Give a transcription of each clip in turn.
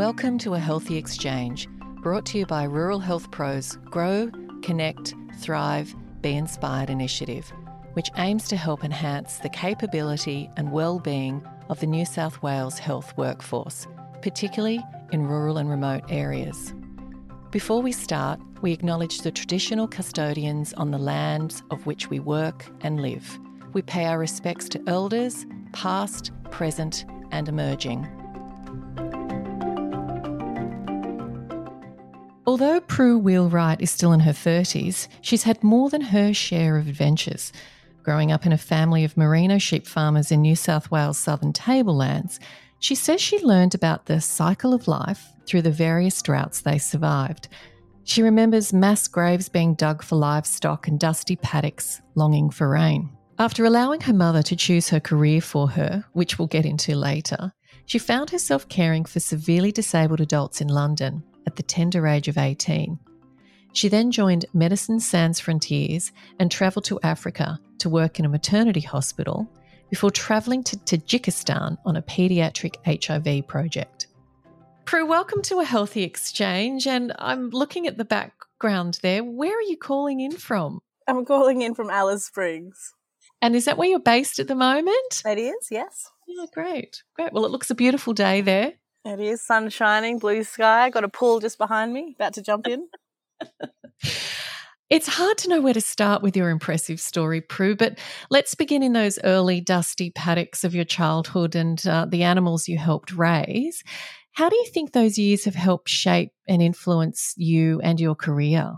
Welcome to A Healthy Exchange, brought to you by Rural Health Pros Grow, Connect, Thrive, Be Inspired initiative, which aims to help enhance the capability and well-being of the New South Wales health workforce, particularly in rural and remote areas. Before we start, we acknowledge the traditional custodians on the lands of which we work and live. We pay our respects to elders, past, present, and emerging. Although Prue Wheelwright is still in her 30s, she's had more than her share of adventures. Growing up in a family of merino sheep farmers in New South Wales' southern tablelands, she says she learned about the cycle of life through the various droughts they survived. She remembers mass graves being dug for livestock and dusty paddocks longing for rain. After allowing her mother to choose her career for her, which we'll get into later, she found herself caring for severely disabled adults in London at the tender age of 18. She then joined Médecins Sans Frontières and travelled to Africa to work in a maternity hospital before travelling to Tajikistan on a paediatric HIV project. Prue, welcome to a healthy exchange. And I'm looking at the background there. Where are you calling in from? I'm calling in from Alice Springs. And is that where you're based at the moment? It is, yes. Oh, great. Great. Well, it looks a beautiful day there. It is sun shining, blue sky. Got a pool just behind me, about to jump in. It's hard to know where to start with your impressive story, Prue, but let's begin in those early dusty paddocks of your childhood and uh, the animals you helped raise. How do you think those years have helped shape and influence you and your career?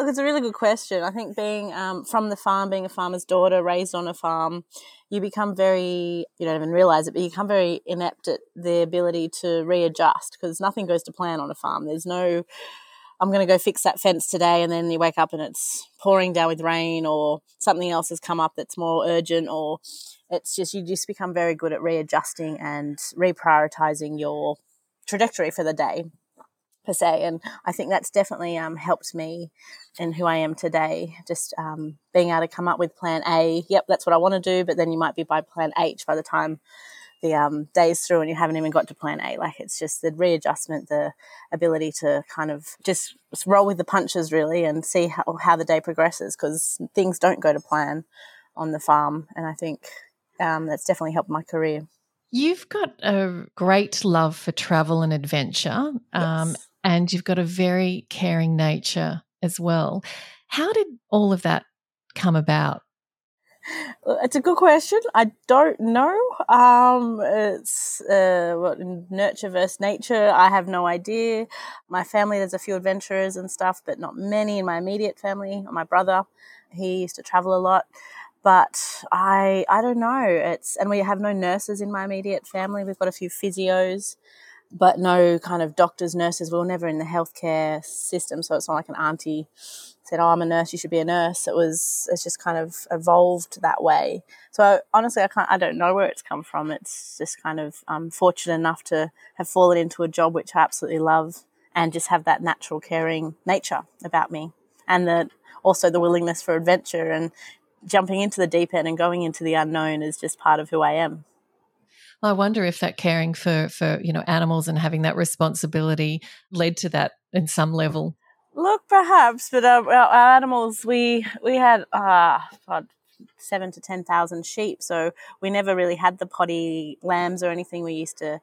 Look, it's a really good question. I think being um, from the farm, being a farmer's daughter, raised on a farm, you become very, you don't even realize it, but you become very inept at the ability to readjust because nothing goes to plan on a farm. There's no I'm going to go fix that fence today. And then you wake up and it's pouring down with rain or something else has come up that's more urgent or it's just, you just become very good at readjusting and reprioritizing your trajectory for the day per se. And I think that's definitely um, helped me in who I am today. Just um, being able to come up with plan A. Yep, that's what I want to do. But then you might be by plan H by the time the um, days through and you haven't even got to plan A. Like it's just the readjustment, the ability to kind of just roll with the punches really and see how, how the day progresses because things don't go to plan on the farm. And I think um, that's definitely helped my career. You've got a great love for travel and adventure, um, yes. And you've got a very caring nature as well. How did all of that come about? It's a good question. I don't know. Um, it's uh, what nurture versus nature. I have no idea. My family, there's a few adventurers and stuff, but not many in my immediate family. My brother, he used to travel a lot, but I, I don't know. It's and we have no nurses in my immediate family. We've got a few physios, but no kind of doctors, nurses. We were never in the healthcare system, so it's not like an auntie said, "Oh, I'm a nurse. You should be a nurse." It was it's just kind of evolved that way. So honestly, I can't. I don't know where it's come from. It's just kind of I'm fortunate enough to have fallen into a job which I absolutely love, and just have that natural caring nature about me, and that also the willingness for adventure and jumping into the deep end and going into the unknown is just part of who I am. I wonder if that caring for for you know animals and having that responsibility led to that in some level. Look, perhaps, but uh, our animals, we we had uh, seven to ten thousand sheep, so we never really had the potty lambs or anything. We used to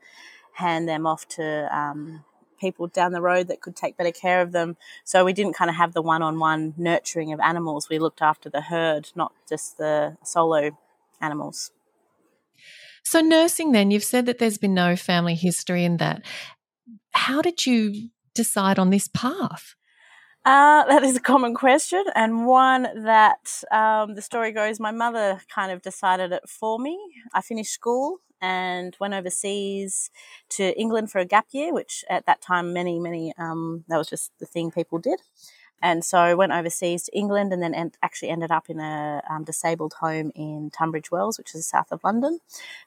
hand them off to um, people down the road that could take better care of them. So we didn't kind of have the one-on-one nurturing of animals. We looked after the herd, not just the solo animals. So nursing, then you've said that there's been no family history in that. How did you decide on this path? Uh, that is a common question, and one that um, the story goes my mother kind of decided it for me. I finished school and went overseas to England for a gap year, which at that time, many, many, um, that was just the thing people did. And so I went overseas to England and then en- actually ended up in a um, disabled home in Tunbridge Wells, which is south of London,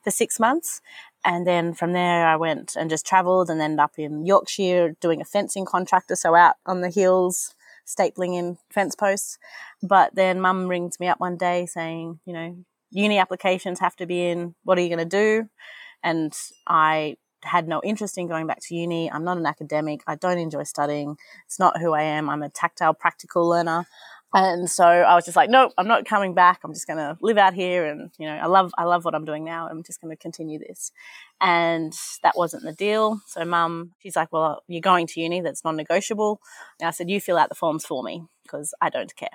for six months. And then from there, I went and just travelled and ended up in Yorkshire doing a fencing contractor, so out on the hills, stapling in fence posts. But then mum rings me up one day saying, you know, uni applications have to be in. What are you going to do? And I had no interest in going back to uni. I'm not an academic. I don't enjoy studying. It's not who I am. I'm a tactile, practical learner. And so I was just like, nope, I'm not coming back. I'm just going to live out here. And, you know, I love, I love what I'm doing now. I'm just going to continue this. And that wasn't the deal. So mum, she's like, well, you're going to uni. That's non-negotiable. And I said, you fill out the forms for me because I don't care.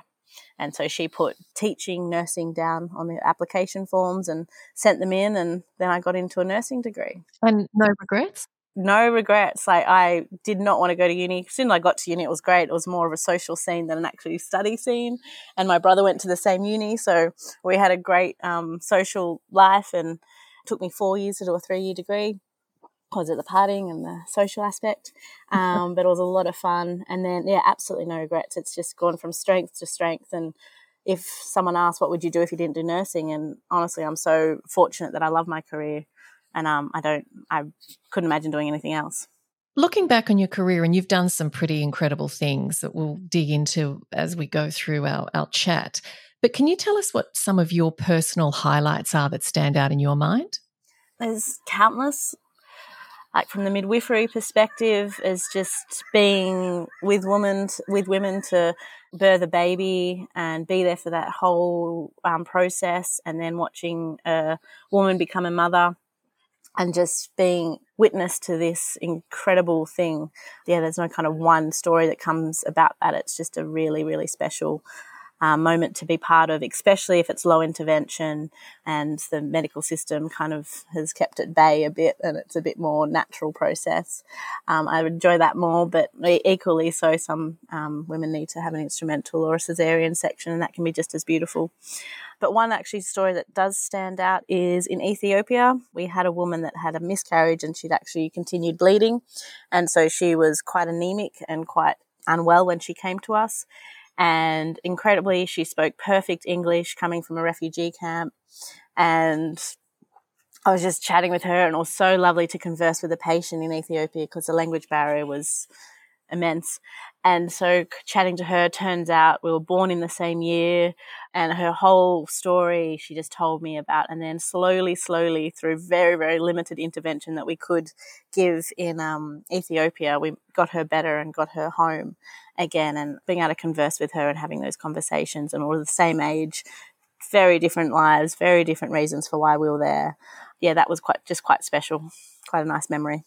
And so she put teaching, nursing down on the application forms and sent them in. And then I got into a nursing degree. And no regrets? no regrets. Like I did not want to go to uni. As soon as I got to uni, it was great. It was more of a social scene than an actually study scene. And my brother went to the same uni, so we had a great um, social life. And it took me four years to do a three-year degree. Because of the partying and the social aspect, um, but it was a lot of fun. And then, yeah, absolutely no regrets. It's just gone from strength to strength. And if someone asked, "What would you do if you didn't do nursing?" and honestly, I'm so fortunate that I love my career and um, I don't, I couldn't imagine doing anything else. Looking back on your career, and you've done some pretty incredible things that we'll dig into as we go through our, our chat. But can you tell us what some of your personal highlights are that stand out in your mind? There's countless. Like from the midwifery perspective, is just being with women, with women to birth a baby and be there for that whole um, process, and then watching a woman become a mother and just being witness to this incredible thing. Yeah, there's no kind of one story that comes about that. It's just a really, really special uh, moment to be part of, especially if it's low intervention and the medical system kind of has kept at bay a bit and it's a bit more natural process. Um, I would enjoy that more, but equally so, some um, women need to have an instrumental or a cesarean section, and that can be just as beautiful. But one actually story that does stand out is in Ethiopia. We had a woman that had a miscarriage and she'd actually continued bleeding. And so she was quite anemic and quite unwell when she came to us. And incredibly, she spoke perfect English coming from a refugee camp. And I was just chatting with her, and it was so lovely to converse with a patient in Ethiopia because the language barrier was immense. And so chatting to her turns out we were born in the same year and her whole story she just told me about and then slowly, slowly through very, very limited intervention that we could give in um, Ethiopia, we got her better and got her home again and being able to converse with her and having those conversations and all the same age, very different lives, very different reasons for why we were there. Yeah, that was quite just quite special, quite a nice memory.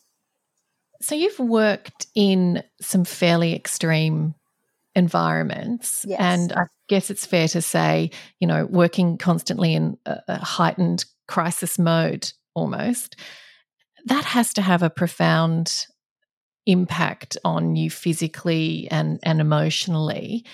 So you've worked in some fairly extreme environments yes. and I guess it's fair to say, you know, working constantly in a, heightened crisis mode almost. That has to have a profound impact on you physically and, and emotionally.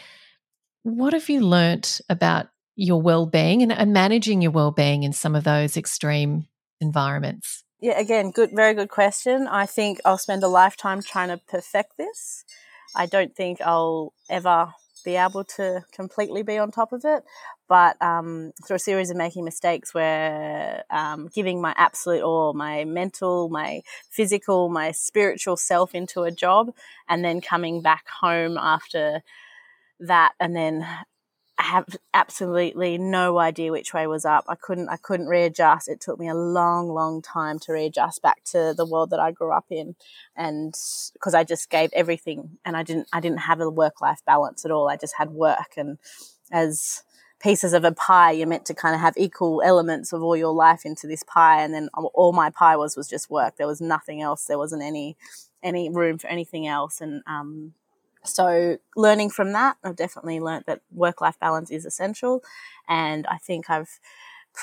What have you learnt about your well-being and, and managing your well-being in some of those extreme environments? Yeah, again, good, very good question. I think I'll spend a lifetime trying to perfect this. I don't think I'll ever be able to completely be on top of it, but um, through a series of making mistakes where um, giving my absolute all, my mental, my physical, my spiritual self into a job, and then coming back home after that, and then I have absolutely no idea which way was up. I couldn't I couldn't readjust. It took me a long, long time to readjust back to the world that I grew up in, and because I just gave everything, and I didn't I didn't have a work life balance at all. I just had work, and as pieces of a pie, you're meant to kind of have equal elements of all your life into this pie, and then all my pie was was just work. There was nothing else. There wasn't any any room for anything else, and um, so learning from that, I've definitely learned that work life balance is essential, and I think I've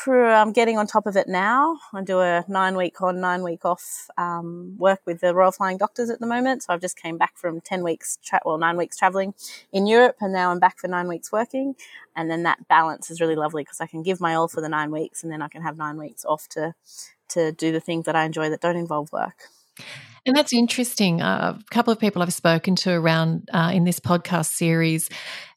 I'm getting on top of it now. I do a nine week on, nine week off um, work with the Royal Flying Doctors at the moment. So I've just came back from 10 weeks, tra- well, nine weeks traveling in Europe, and now I'm back for nine weeks working. And then that balance is really lovely because I can give my all for the nine weeks and then I can have nine weeks off to, to do the things that I enjoy that don't involve work. And that's interesting. Uh, a couple of people I've spoken to around uh, in this podcast series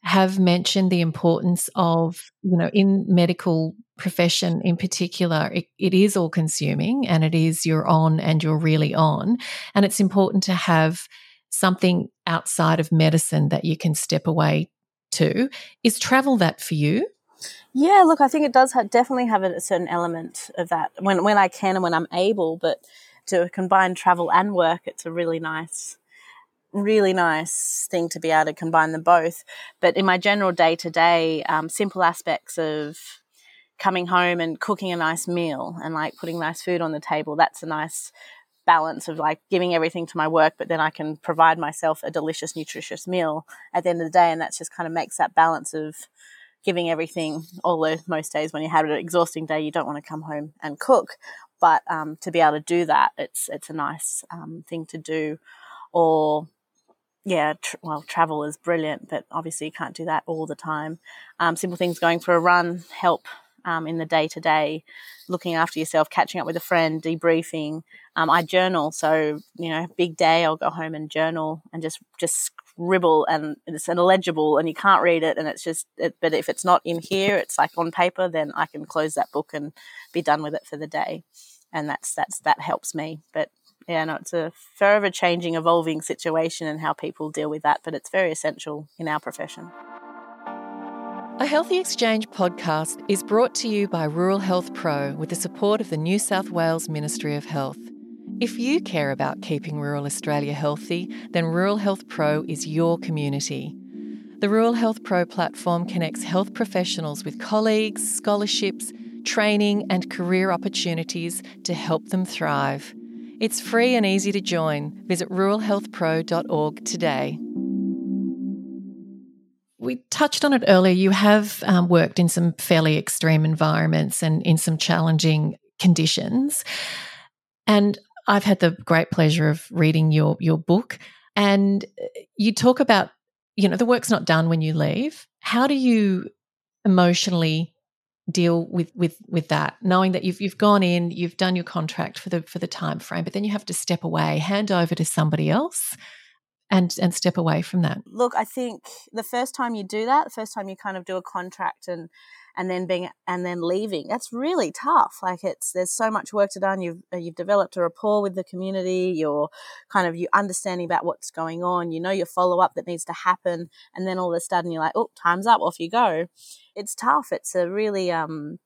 have mentioned the importance of, you know, in medical profession in particular, it, it is all consuming and it is you're on and you're really on. And it's important to have something outside of medicine that you can step away to. Is travel that for you? Yeah, look, I think it does have, definitely have a certain element of that when when I can and when I'm able. But to combine travel and work, it's a really nice, really nice thing to be able to combine them both. But in my general day to day, simple aspects of coming home and cooking a nice meal and like putting nice food on the table, that's a nice balance of like giving everything to my work, but then I can provide myself a delicious, nutritious meal at the end of the day. And that just kind of makes that balance of giving everything. Although most days when you have an exhausting day, you don't want to come home and cook. But um, to be able to do that, it's it's a nice um, thing to do. Or yeah, tr- well, travel is brilliant, but obviously you can't do that all the time. Um, simple things, going for a run, help um, in the day to day, looking after yourself, catching up with a friend, debriefing. Um, I journal, so you know, big day, I'll go home and journal and just just scribble, and it's illegible, and you can't read it, and it's just. It, but if it's not in here, it's like on paper, then I can close that book and be done with it for the day, and that's that's that helps me. But yeah, no, it's a forever changing, evolving situation and how people deal with that, but it's very essential in our profession. A Healthy Exchange podcast is brought to you by Rural Health Pro with the support of the New South Wales Ministry of Health. If you care about keeping rural Australia healthy, then Rural Health Pro is your community. The Rural Health Pro platform connects health professionals with colleagues, scholarships, training, and career opportunities to help them thrive. It's free and easy to join. Visit ruralhealthpro.org today we touched on it earlier. You have um, worked in some fairly extreme environments and in some challenging conditions. And I've had the great pleasure of reading your your book. And uh, you talk about, you know, the work's not done when you leave. How do you emotionally deal with with with that knowing that you've you've gone in you've done your contract for the for the time frame but then you have to step away hand over to somebody else and and step away from that look i think the first time you do that the first time you kind of do a contract and and then being and then leaving. That's really tough. Like it's there's so much work to done. You've uh, you've developed a rapport with the community. You're kind of you understanding about what's going on. You know your follow up that needs to happen. And then all of a sudden you're like oh time's up. Off you go. It's tough. It's a really um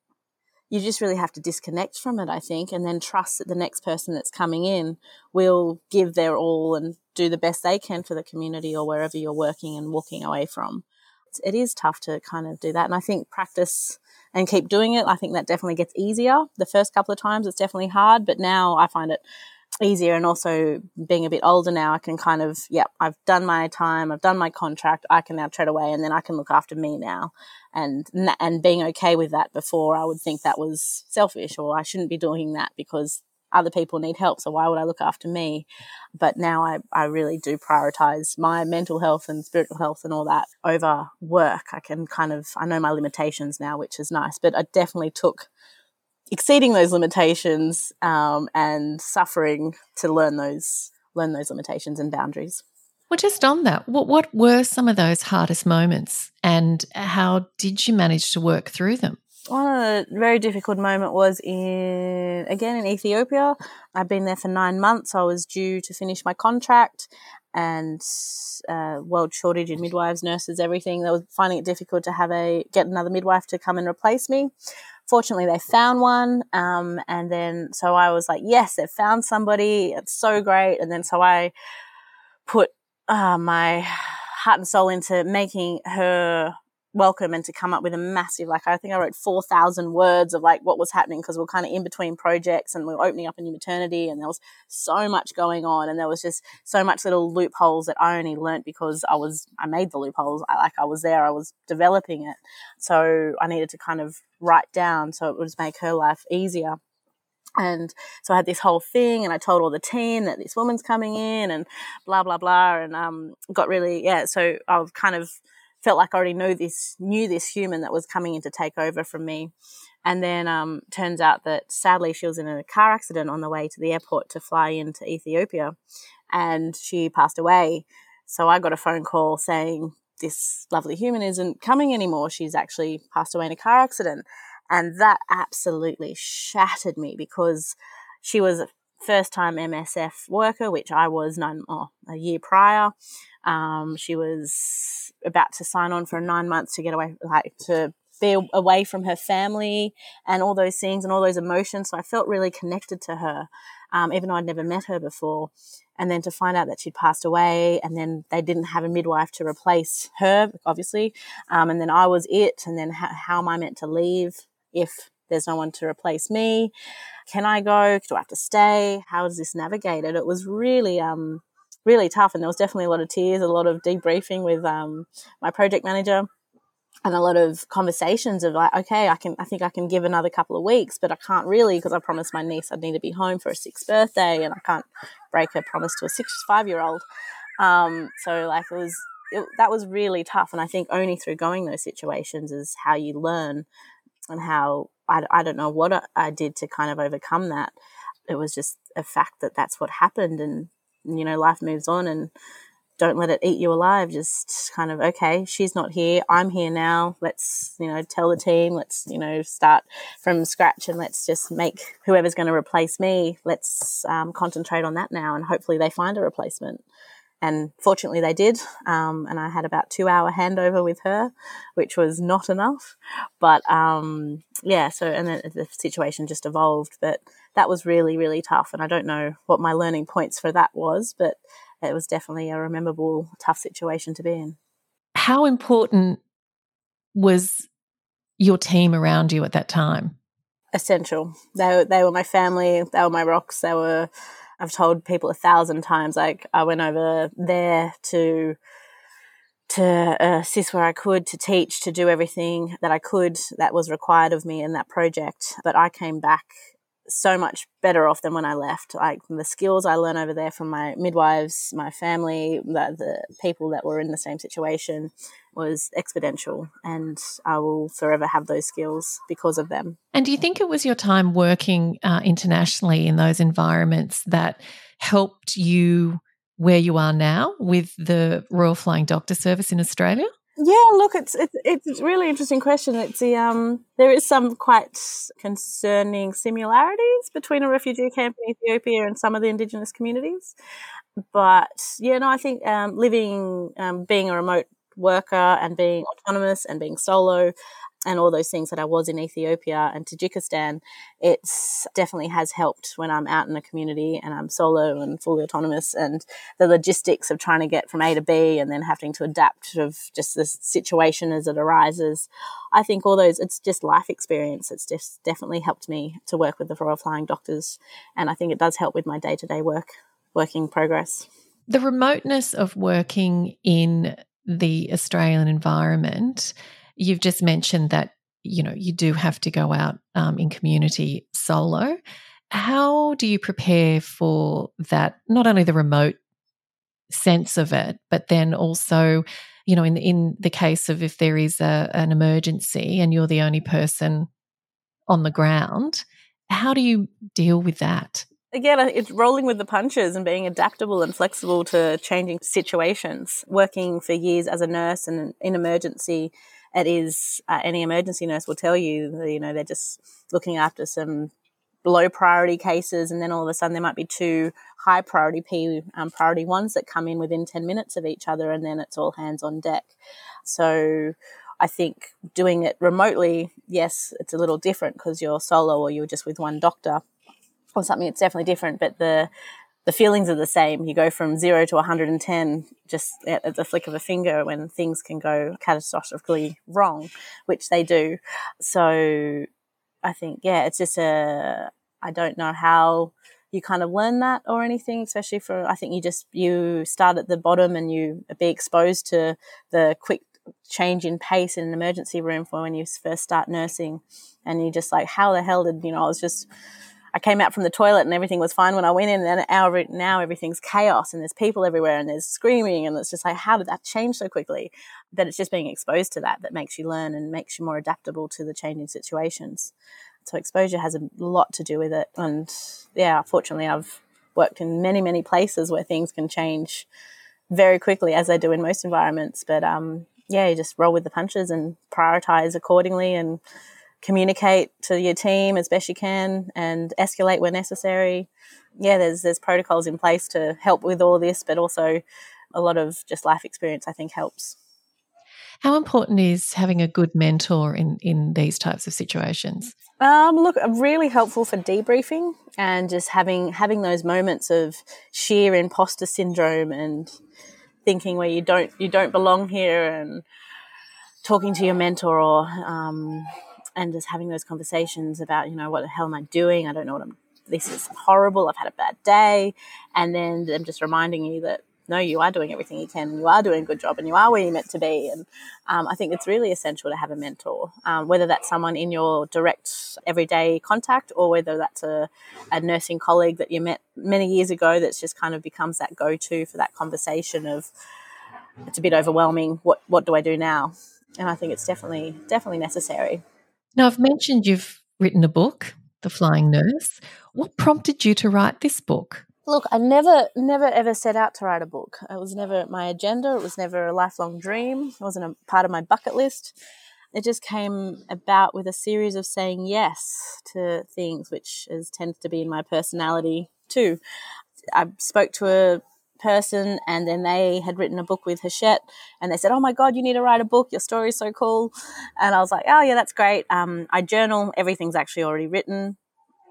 you just really have to disconnect from it, I think, and then trust that the next person that's coming in will give their all and do the best they can for the community or wherever you're working and walking away from. It is tough to kind of do that. And I think practice and keep doing it, I think that definitely gets easier. The first couple of times it's definitely hard, but now I find it easier and also being a bit older now i can kind of yeah i've done my time i've done my contract i can now tread away and then i can look after me now and and being okay with that before i would think that was selfish or i shouldn't be doing that because other people need help so why would i look after me but now i, I really do prioritize my mental health and spiritual health and all that over work i can kind of i know my limitations now which is nice but i definitely took exceeding those limitations um, and suffering to learn those learn those limitations and boundaries. Well, just on that, what what were some of those hardest moments, and how did you manage to work through them? One of the very difficult moment was in again in Ethiopia. I'd been there for nine months. I was due to finish my contract, and uh, world shortage in midwives, nurses, everything. They were finding it difficult to have a get another midwife to come and replace me fortunately they found one um, and then so i was like yes they've found somebody it's so great and then so i put uh, my heart and soul into making her welcome and to come up with a massive like i think i wrote 4000 words of like what was happening because we are kind of in between projects and we are opening up a new maternity and there was so much going on and there was just so much little loopholes that i only learnt because i was i made the loopholes I, like i was there i was developing it so i needed to kind of write down so it would make her life easier and so I had this whole thing, and I told all the team that this woman's coming in, and blah blah blah, and um, got really yeah. So I was kind of felt like I already knew this, knew this human that was coming in to take over from me. And then um, turns out that sadly she was in a car accident on the way to the airport to fly into Ethiopia, and she passed away. So I got a phone call saying this lovely human isn't coming anymore. She's actually passed away in a car accident, and that absolutely shattered me because she was first time MSF worker, which I was nine, oh, a year prior. Um, she was about to sign on for nine months to get away, like to be away from her family and all those things and all those emotions. So I felt really connected to her, um, even though I'd never met her before. And then to find out that she'd passed away, and then they didn't have a midwife to replace her, obviously. Um, and then I was it, and then how, how am I meant to leave if there's no one to replace me? Can I go? Do I have to stay? How is this navigated? It was really, um, really tough, and there was definitely a lot of tears, a lot of debriefing with um, my project manager and a lot of conversations of like, okay, I can, I think I can give another couple of weeks, but I can't really because I promised my niece I'd need to be home for a sixth birthday, and I can't break her promise to a six-five-year-old. Um, so like it was, it, that was really tough, and I think only through going those situations is how you learn, and how I, I don't know what I did to kind of overcome that. It was just a fact that that's what happened, and you know, life moves on, and don't let it eat you alive. Just kind of, okay, she's not here. I'm here now. Let's, you know, tell the team, let's, you know, start from scratch and let's just make whoever's going to replace me, let's um, concentrate on that now. And hopefully they find a replacement. And fortunately they did. Um, and I had about two hour handover with her, which was not enough. But um, yeah, so, and then the situation just evolved. But that was really, really tough. And I don't know what my learning points for that was, but it was definitely a rememberable, tough situation to be in. How important was your team around you at that time? Essential. They, they were my family, they were my rocks, they were, I've told people a thousand times, like I went over there to to assist where I could, to teach, to do everything that I could that was required of me in that project. But I came back so much better off than when I left. Like the skills I learned over there from my midwives, my family, the, the people that were in the same situation was exponential. And I will forever have those skills because of them. And do you think it was your time working uh, internationally in those environments that helped you where you are now with the Royal Flying Doctor Service in Australia? Yeah, look, it's it's it's a really interesting question. It's the um there is some quite concerning similarities between a refugee camp in Ethiopia and some of the indigenous communities. But yeah, no, I think um, living, um, being a remote worker and being autonomous and being solo, and all those things that I was in Ethiopia and Tajikistan, it's definitely has helped when I'm out in a community and I'm solo and fully autonomous and the logistics of trying to get from A to B and then having to adapt of just the situation as it arises. I think all those, it's just life experience. It's just definitely helped me to work with the Royal Flying Doctors. And I think it does help with my day to day work, working progress. The remoteness of working in the Australian environment You've just mentioned that you know you do have to go out um, in community solo. How do you prepare for that? Not only the remote sense of it, but then also, you know, in in the case of if there is a, an emergency and you're the only person on the ground, how do you deal with that? Again, it's rolling with the punches and being adaptable and flexible to changing situations. Working for years as a nurse and in emergency it is uh, any emergency nurse will tell you you know they're just looking after some low priority cases and then all of a sudden there might be two high priority p um, priority ones that come in within 10 minutes of each other and then it's all hands on deck. So i think doing it remotely yes it's a little different because you're solo or you're just with one doctor or something it's definitely different but the the feelings are the same. You go from zero to 110 just at the flick of a finger when things can go catastrophically wrong, which they do. So I think, yeah, it's just a, I don't know how you kind of learn that or anything, especially for, I think you just, you start at the bottom and you be exposed to the quick change in pace in an emergency room for when you first start nursing. And you just like, how the hell did, you know, I was just, I came out from the toilet and everything was fine when I went in. And then now everything's chaos and there's people everywhere and there's screaming. And it's just like, how did that change so quickly? That it's just being exposed to that that makes you learn and makes you more adaptable to the changing situations. So exposure has a lot to do with it. And yeah, fortunately, I've worked in many, many places where things can change very quickly, as they do in most environments. But um, yeah, you just roll with the punches and prioritize accordingly and communicate to your team as best you can and escalate where necessary. Yeah, there's there's protocols in place to help with all this, but also a lot of just life experience I think helps. How important is having a good mentor in, in these types of situations? Um, look, really helpful for debriefing and just having having those moments of sheer imposter syndrome and thinking where you don't you don't belong here and talking to your mentor or um, and just having those conversations about you know what the hell am I doing? I don't know what I'm. This is horrible. I've had a bad day, and then them just reminding you that no, you are doing everything you can, and you are doing a good job, and you are where you're meant to be. And um, I think it's really essential to have a mentor, um, whether that's someone in your direct everyday contact or whether that's a, a nursing colleague that you met many years ago that's just kind of becomes that go to for that conversation of it's a bit overwhelming. What what do I do now? And I think it's definitely definitely necessary. Now I've mentioned you've written a book, The Flying Nurse. What prompted you to write this book? Look, I never, never ever set out to write a book. It was never my agenda. It was never a lifelong dream. It wasn't a part of my bucket list. It just came about with a series of saying yes to things, which is tends to be in my personality too. I spoke to a person and then they had written a book with Hachette and they said, Oh my God, you need to write a book. Your story's so cool. And I was like, Oh yeah, that's great. Um, I journal. Everything's actually already written.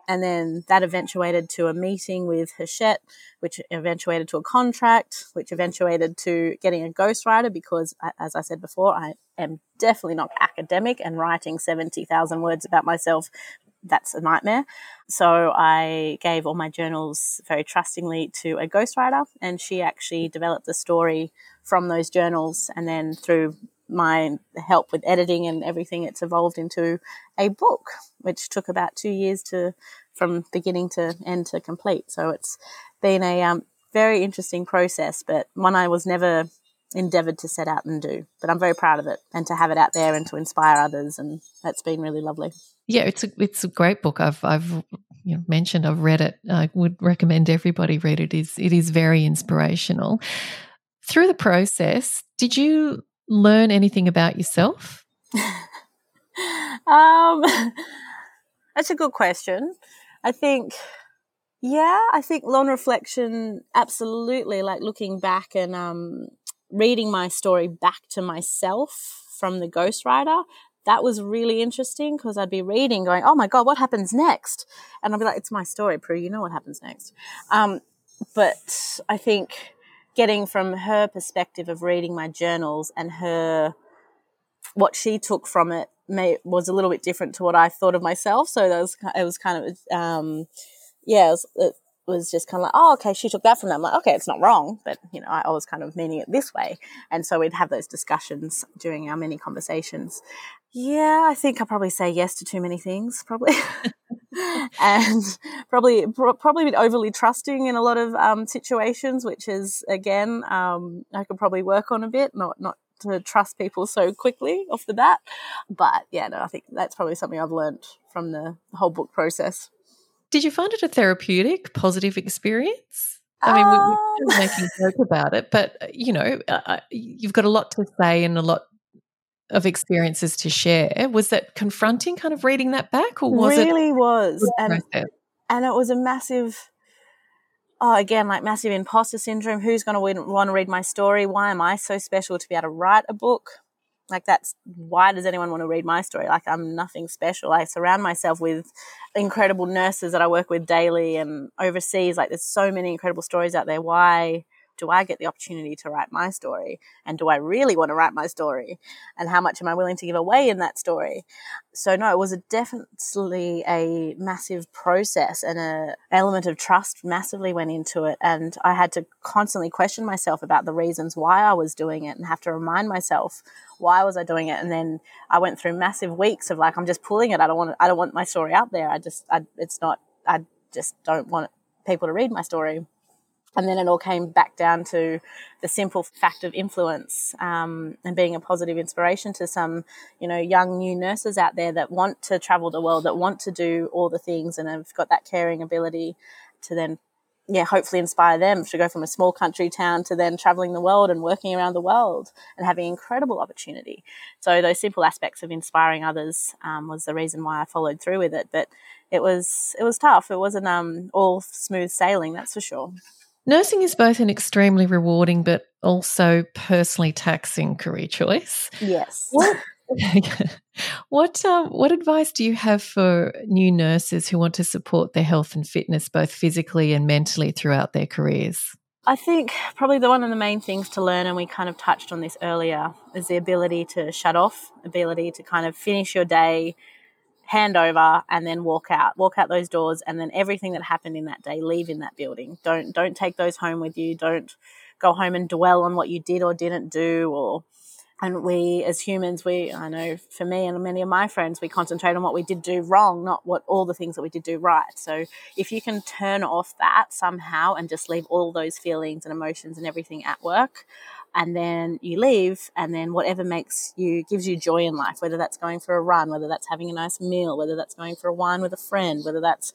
And then that eventuated to a meeting with Hachette, which eventuated to a contract, which eventuated to getting a ghostwriter because, as I said before, I am definitely not academic and writing 70,000 words about myself. That's a nightmare. So I gave all my journals very trustingly to a ghostwriter, and she actually developed the story from those journals. And then through my help with editing and everything, it's evolved into a book, which took about two years to from beginning to end to complete. So it's been a um, very interesting process, but one I was never endeavored to set out and do. But I'm very proud of it and to have it out there and to inspire others, and that's been really lovely. Yeah, it's a it's a great book. I've I've you know, mentioned I've read it. I would recommend everybody read it. it. Is it is very inspirational. Through the process, did you learn anything about yourself? um, that's a good question. I think, yeah, I think long reflection, absolutely. Like looking back and um, reading my story back to myself from the ghostwriter, that was really interesting because I'd be reading, going, "Oh my god, what happens next?" And I'd be like, "It's my story, Prue. You know what happens next." Um, but I think getting from her perspective of reading my journals and her what she took from it may, was a little bit different to what I thought of myself. So that was it was kind of um, yeah, it was, it was, just kind of like oh okay, she took that from that. I'm like okay, it's not wrong, but you know I, was kind of meaning it this way, and so we'd have those discussions during our many conversations. Yeah, I think I probably say yes to too many things, probably. and probably probably a bit overly trusting in a lot of um, situations, which is again um, I could probably work on a bit, not not to trust people so quickly off the bat. But yeah, no, I think that's probably something I've learned from the whole book process. Did you find it a therapeutic, positive experience? I mean, um, we're making a joke about it, but uh, you know, uh, uh, you've got a lot to say and a lot of experiences to share. Was that confronting kind of reading that back or was really it really was and, and it was a massive oh again like massive imposter syndrome. Who's going to want to read my story? Why am i so special to be able to write a book like that's why does anyone want to read my story? Like i'm nothing special. I surround myself with incredible nurses that i work with daily and overseas. Like there's so many incredible stories out there. Why do I get the opportunity to write my story? And do I really want to write my story? And how much am I willing to give away in that story? So no, it was a definitely a massive process and a element of trust massively went into it. And I had to constantly question myself about the reasons why I was doing it and have to remind myself why was I doing it? And then I went through massive weeks of like, I'm just pulling it. I don't want, I don't want my story out there. I just, I, it's not, I just don't want people to read my story and then it all came back down to the simple fact of influence um, and being a positive inspiration to some you know young new nurses out there that want to travel the world that want to do all the things and have got that caring ability to then yeah hopefully inspire them to go from a small country town to then traveling the world and working around the world and having incredible opportunity. So those simple aspects of inspiring others um, was the reason why i followed through with it. But it was it was tough. It wasn't um, all smooth sailing that's for sure Nursing is both an extremely rewarding but also personally taxing career choice. Yes. What what um, what advice do you have for new nurses who want to support their health and fitness both physically and mentally throughout their careers? I think probably the one of the main things to learn, and we kind of touched on this earlier, is the ability to shut off, ability to kind of finish your day, hand over, and then walk out, walk out those doors, and then everything that happened in that day, leave in that building. Don't don't take those home with you. Don't go home and dwell on what you did or didn't do, or and we as humans we i know for me and many of my friends we concentrate on what we did do wrong not what all the things that we did do right so if you can turn off that somehow and just leave all those feelings and emotions and everything at work and then you leave and then whatever makes you gives you joy in life whether that's going for a run whether that's having a nice meal whether that's going for a wine with a friend whether that's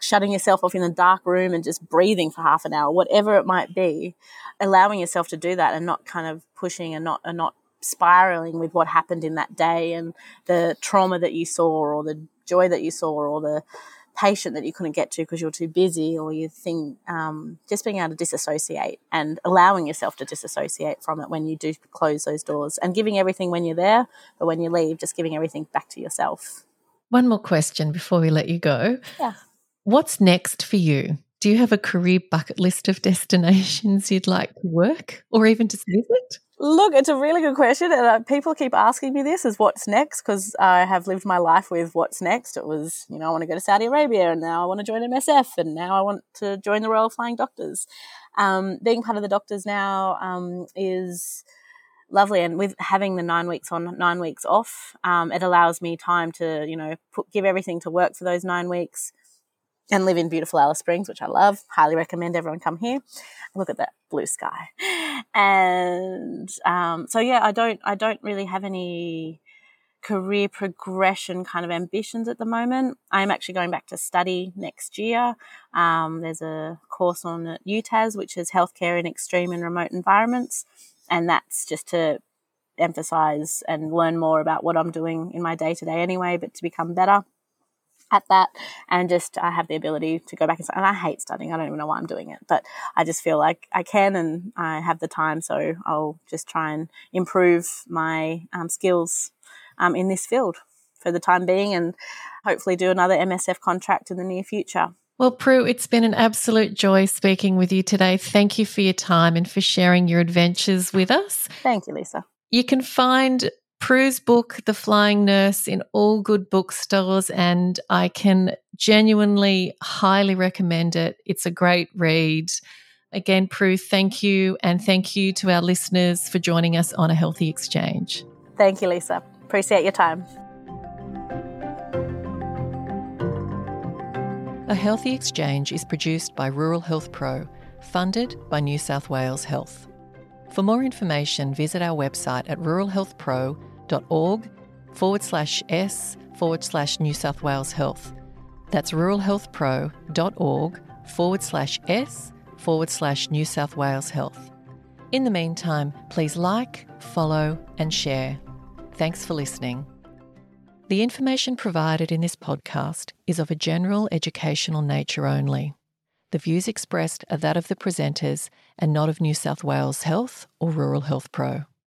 shutting yourself off in a dark room and just breathing for half an hour whatever it might be allowing yourself to do that and not kind of pushing and not and not spiraling with what happened in that day and the trauma that you saw or the joy that you saw or the patient that you couldn't get to because you're too busy or you think um, just being able to disassociate and allowing yourself to disassociate from it when you do close those doors and giving everything when you're there but when you leave just giving everything back to yourself. One more question before we let you go. Yeah. What's next for you? Do you have a career bucket list of destinations you'd like to work or even just visit Look, it's a really good question, and uh, people keep asking me this: is what's next? Because I have lived my life with what's next. It was, you know, I want to go to Saudi Arabia, and now I want to join MSF, and now I want to join the Royal Flying Doctors. Um, being part of the doctors now um, is lovely, and with having the nine weeks on, nine weeks off, um, it allows me time to, you know, put, give everything to work for those nine weeks and live in beautiful Alice Springs, which I love. Highly recommend everyone come here. Look at that blue sky. And um, so yeah, I don't I don't really have any career progression kind of ambitions at the moment. I'm actually going back to study next year. Um, there's a course on UTAS, which is healthcare in extreme and remote environments, and that's just to emphasize and learn more about what I'm doing in my day to day anyway, but to become better at that and just I have the ability to go back and, and I hate studying. I don't even know why I'm doing it, but I just feel like I can and I have the time. So I'll just try and improve my um, skills um, in this field for the time being and hopefully do another MSF contract in the near future. Well, Prue, it's been an absolute joy speaking with you today. Thank you for your time and for sharing your adventures with us. Thank you, Lisa. You can find Prue's book, The Flying Nurse, in all good bookstores, and I can genuinely highly recommend it. It's a great read. Again, Prue, thank you. And thank you to our listeners for joining us on A Healthy Exchange. Thank you, Lisa. Appreciate your time. A Healthy Exchange is produced by Rural Health Pro, funded by New South Wales Health. For more information, visit our website at ruralhealthpro.com ruralhealthpro.org forward slash S forward slash New South Wales Health. That's ruralhealthpro.org forward slash S forward slash New South Wales Health. In the meantime, please like, follow, and share. Thanks for listening. The information provided in this podcast is of a general educational nature only. The views expressed are that of the presenters and not of New South Wales Health or Rural Health Pro.